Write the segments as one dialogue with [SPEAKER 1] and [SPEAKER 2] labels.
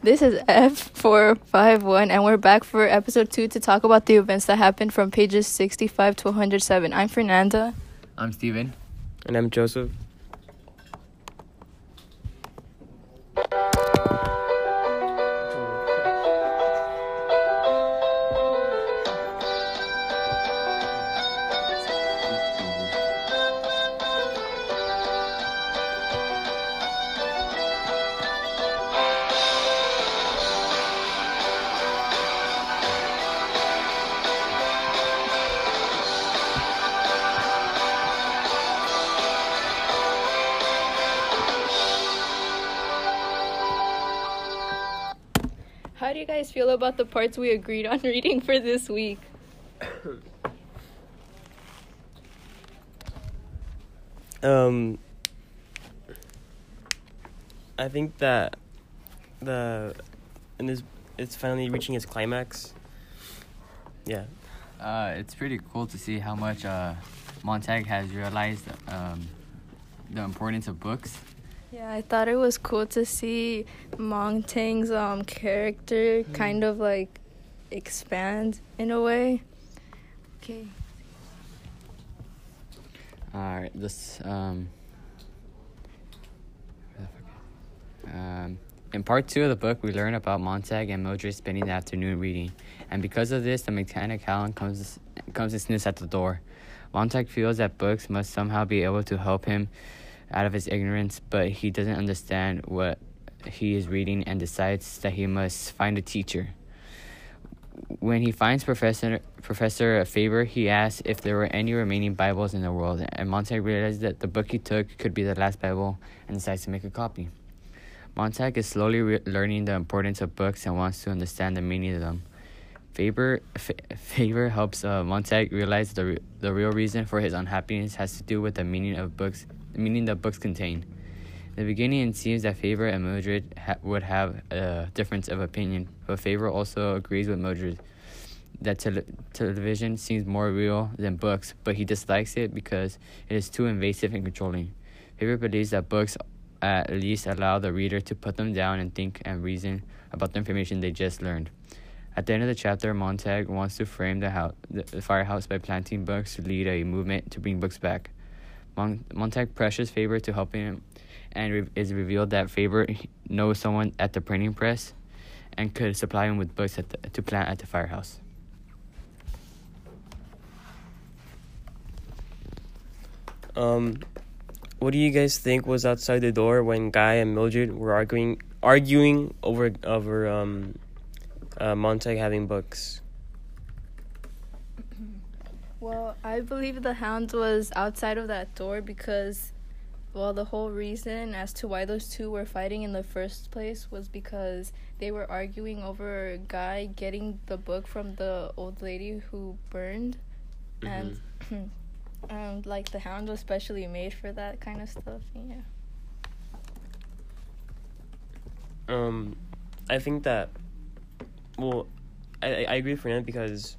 [SPEAKER 1] This is F451, and we're back for episode 2 to talk about the events that happened from pages 65 to 107. I'm Fernanda.
[SPEAKER 2] I'm Steven.
[SPEAKER 3] And I'm Joseph.
[SPEAKER 1] How do you guys feel about the parts we agreed on reading for this week?
[SPEAKER 3] Um, I think that the and this it's finally reaching its climax. Yeah.
[SPEAKER 2] Uh, it's pretty cool to see how much uh, Montag has realized um, the importance of books.
[SPEAKER 1] Yeah, I thought it was cool to see Montag's um character kind of like expand in a way. Okay.
[SPEAKER 2] All right, this um, um, in part two of the book, we learn about Montag and Mildred spending the afternoon reading, and because of this, the mechanical hound comes comes and sniffs at the door. Montag feels that books must somehow be able to help him out of his ignorance, but he doesn't understand what he is reading and decides that he must find a teacher. When he finds Professor Professor Faber, he asks if there were any remaining Bibles in the world, and Montag realizes that the book he took could be the last Bible and decides to make a copy. Montag is slowly re- learning the importance of books and wants to understand the meaning of them. Faber, F- Faber helps uh, Montag realize the re- the real reason for his unhappiness has to do with the meaning of books, the meaning that books contain. In the beginning, it seems that Faber and Mildred ha- would have a difference of opinion, but Faber also agrees with Mildred that tele- television seems more real than books, but he dislikes it because it is too invasive and controlling. Faber believes that books at least allow the reader to put them down and think and reason about the information they just learned. At the end of the chapter, Montag wants to frame the, house, the, the firehouse by planting books to lead a movement to bring books back. Mon- Montag pressures Faber to help him, and re- is revealed that Faber knows someone at the printing press and could supply him with books the, to plant at the firehouse.
[SPEAKER 3] Um, what do you guys think was outside the door when Guy and Mildred were arguing arguing over over um, uh, Montag having books?
[SPEAKER 1] Well, I believe the hound was outside of that door because, well, the whole reason as to why those two were fighting in the first place was because they were arguing over a guy getting the book from the old lady who burned, and and like the hound was specially made for that kind of stuff. Yeah.
[SPEAKER 3] Um, I think that. Well, I I agree with Fernand because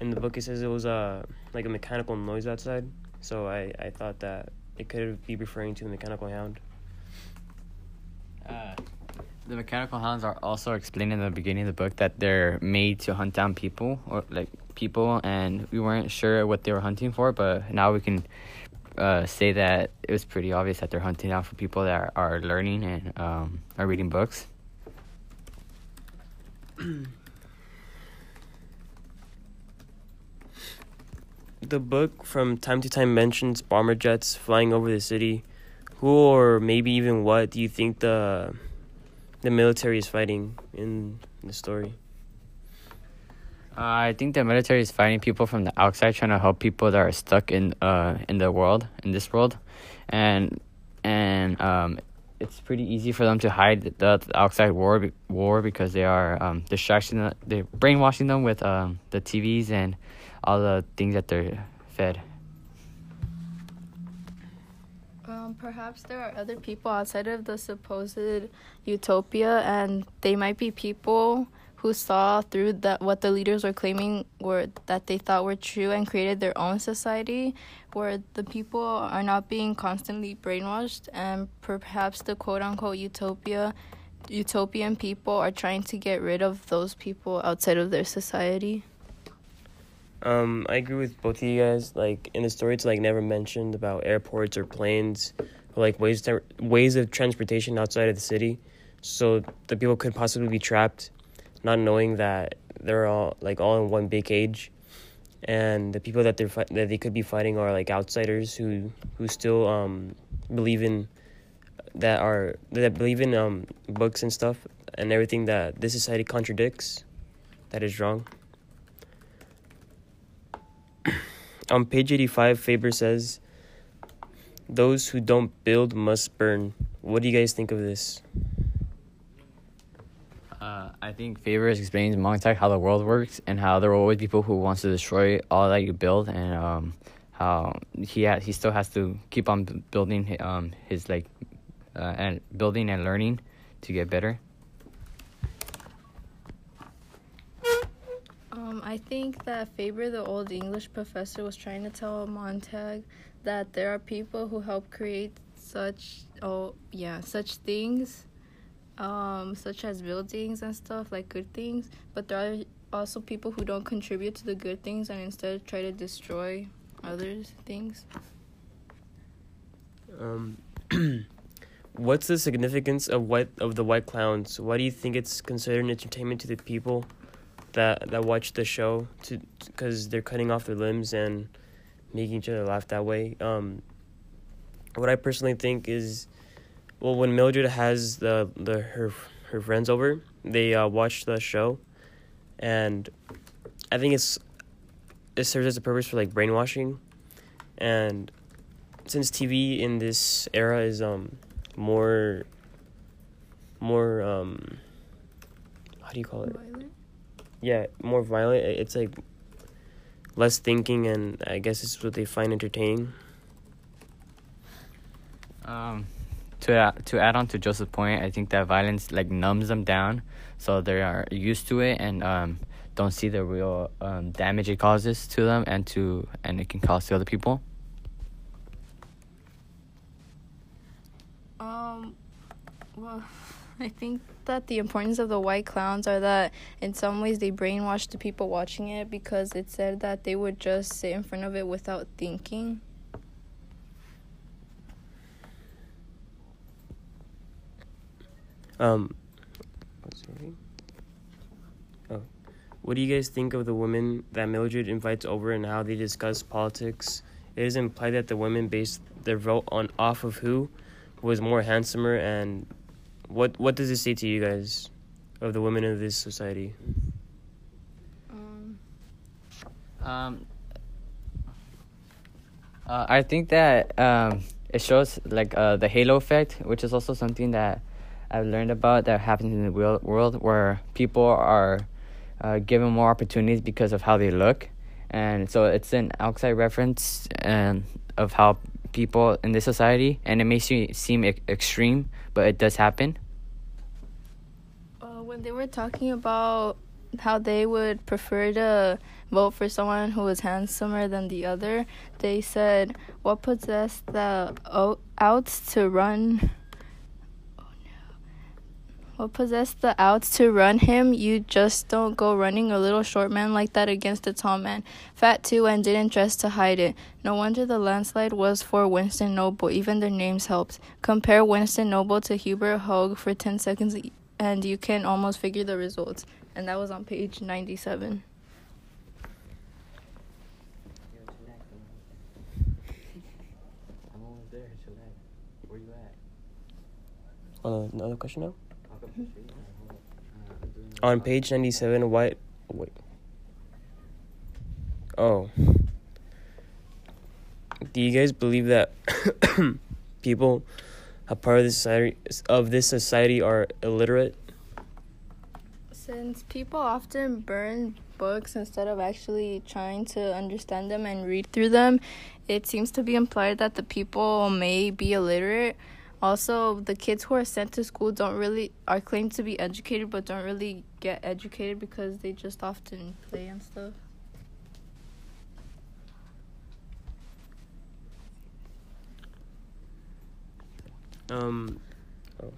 [SPEAKER 3] in the book it says it was a like a mechanical noise outside, so I I thought that it could be referring to the mechanical hound.
[SPEAKER 2] Uh, the mechanical hounds are also explained in the beginning of the book that they're made to hunt down people or like people, and we weren't sure what they were hunting for, but now we can uh, say that it was pretty obvious that they're hunting down for people that are, are learning and um, are reading books.
[SPEAKER 3] The book from time to time mentions bomber jets flying over the city. Who or maybe even what do you think the the military is fighting in the story?
[SPEAKER 2] Uh, I think the military is fighting people from the outside, trying to help people that are stuck in uh in the world, in this world, and and um, it's pretty easy for them to hide the, the outside war war because they are um distracting, the- they're brainwashing them with um the TVs and all the things that they're fed.
[SPEAKER 1] Um, perhaps there are other people outside of the supposed utopia, and they might be people who saw through that what the leaders were claiming were that they thought were true and created their own society where the people are not being constantly brainwashed and perhaps the quote unquote utopia utopian people are trying to get rid of those people outside of their society.
[SPEAKER 3] Um, I agree with both of you guys. Like in the story, it's like never mentioned about airports or planes, or like ways to, ways of transportation outside of the city, so the people could possibly be trapped, not knowing that they're all like all in one big cage, and the people that they're fi- that they could be fighting are like outsiders who who still um believe in that are that believe in um books and stuff and everything that this society contradicts, that is wrong. On page 85, Faber says, Those who don't build must burn. What do you guys think of this?
[SPEAKER 2] Uh, I think Faber's explains Montag how the world works and how there will always be people who wants to destroy all that you build and um, how he ha- he still has to keep on building um, his like uh, and building and learning to get better.
[SPEAKER 1] Um, I think that Faber, the old English professor, was trying to tell Montag that there are people who help create such oh yeah such things, um, such as buildings and stuff like good things, but there are also people who don't contribute to the good things and instead try to destroy others things.
[SPEAKER 3] Um, what's the significance of white of the white clowns? Why do you think it's considered entertainment to the people that that watch the show? To because they're cutting off their limbs and making each other laugh that way. Um, what I personally think is, well, when Mildred has the the her her friends over, they uh, watch the show, and I think it's it serves as a purpose for like brainwashing, and since TV in this era is um more more um how do you call it?
[SPEAKER 1] Violent?
[SPEAKER 3] Yeah, more violent. It's like less thinking, and I guess it's what they find entertaining.
[SPEAKER 2] Um, to add, to add on to Joseph's point, I think that violence like numbs them down, so they are used to it and um, don't see the real um, damage it causes to them and to and it can cause to other people.
[SPEAKER 1] Um, well, I think that the importance of the white clowns are that in some ways they brainwash the people watching it because it said that they would just sit in front of it without thinking.
[SPEAKER 3] Um, what's her name? Oh, what do you guys think of the women that Mildred invites over and how they discuss politics? It is implied that the women based their vote on off of who was more handsomer, and what what does it say to you guys of the women of this society?
[SPEAKER 1] Um,
[SPEAKER 2] Um, uh, I think that um, it shows like uh, the halo effect, which is also something that I've learned about that happens in the real world, where people are uh, given more opportunities because of how they look, and so it's an outside reference and of how people in this society, and it makes se- seem e- extreme, but it does happen.
[SPEAKER 1] uh, when they were talking about how they would prefer to vote for someone who was handsomer than the other, they said, "What possessed the outs to run?" No! What possessed the outs to run him? You just don't go running a little short man like that against a tall man, fat too, and didn't dress to hide it. No wonder the landslide was for Winston Noble. Even their names helped. Compare Winston Noble to Hubert Hoag for ten seconds and you can almost figure the results. And that was on page 97.
[SPEAKER 3] Uh, another question now. On page ninety seven, white. Wait. Oh. Do you guys believe that people, a part of this society of this society, are illiterate?
[SPEAKER 1] Since people often burn books instead of actually trying to understand them and read through them, it seems to be implied that the people may be illiterate. Also, the kids who are sent to school don't really are claimed to be educated but don't really get educated because they just often play and stuff.
[SPEAKER 3] Um. Oh.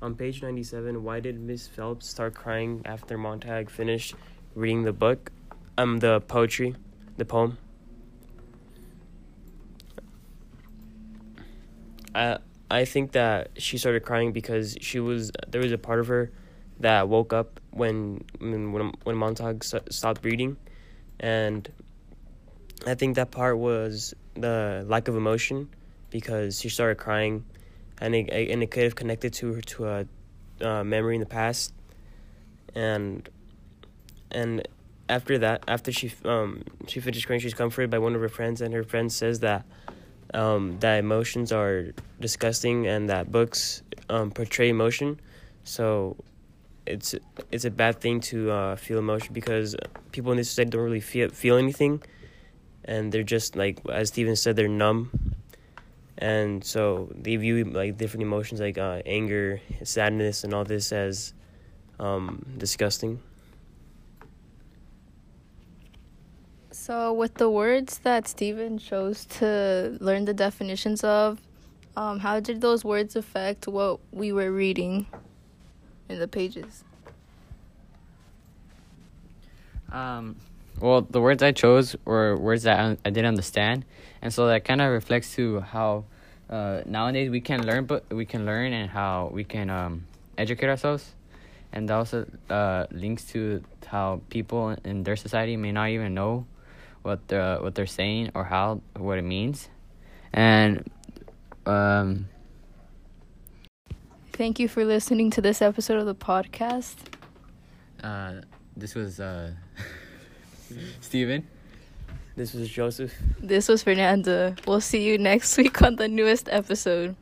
[SPEAKER 3] on page 97, why did Miss Phelps start crying after Montag finished reading the book? Um, the poetry, the poem. I I think that she started crying because she was there was a part of her that woke up when when when Montag stopped reading, and I think that part was the lack of emotion because she started crying, and it and it could have connected to her to a uh, memory in the past, and and after that, after she um she finished crying, she's comforted by one of her friends, and her friend says that um that emotions are disgusting and that books um portray emotion, so it's it's a bad thing to uh, feel emotion because people in this society don't really feel feel anything, and they're just like as Steven said, they're numb, and so they view like different emotions like uh, anger, sadness, and all this as um, disgusting.
[SPEAKER 1] So, with the words that Stephen chose to learn the definitions of, um, how did those words affect what we were reading? in the pages?
[SPEAKER 2] Um, well, the words I chose were words that I, didn't understand, and so that kind of reflects to how uh, nowadays we can learn, but we can learn and how we can um, educate ourselves, and also uh, links to how people in their society may not even know what the what they're saying or how what it means, and um,
[SPEAKER 1] Thank you for listening to this episode of the podcast.
[SPEAKER 2] Uh, this was uh, Steven.
[SPEAKER 3] This was Joseph.
[SPEAKER 1] This was Fernanda. We'll see you next week on the newest episode.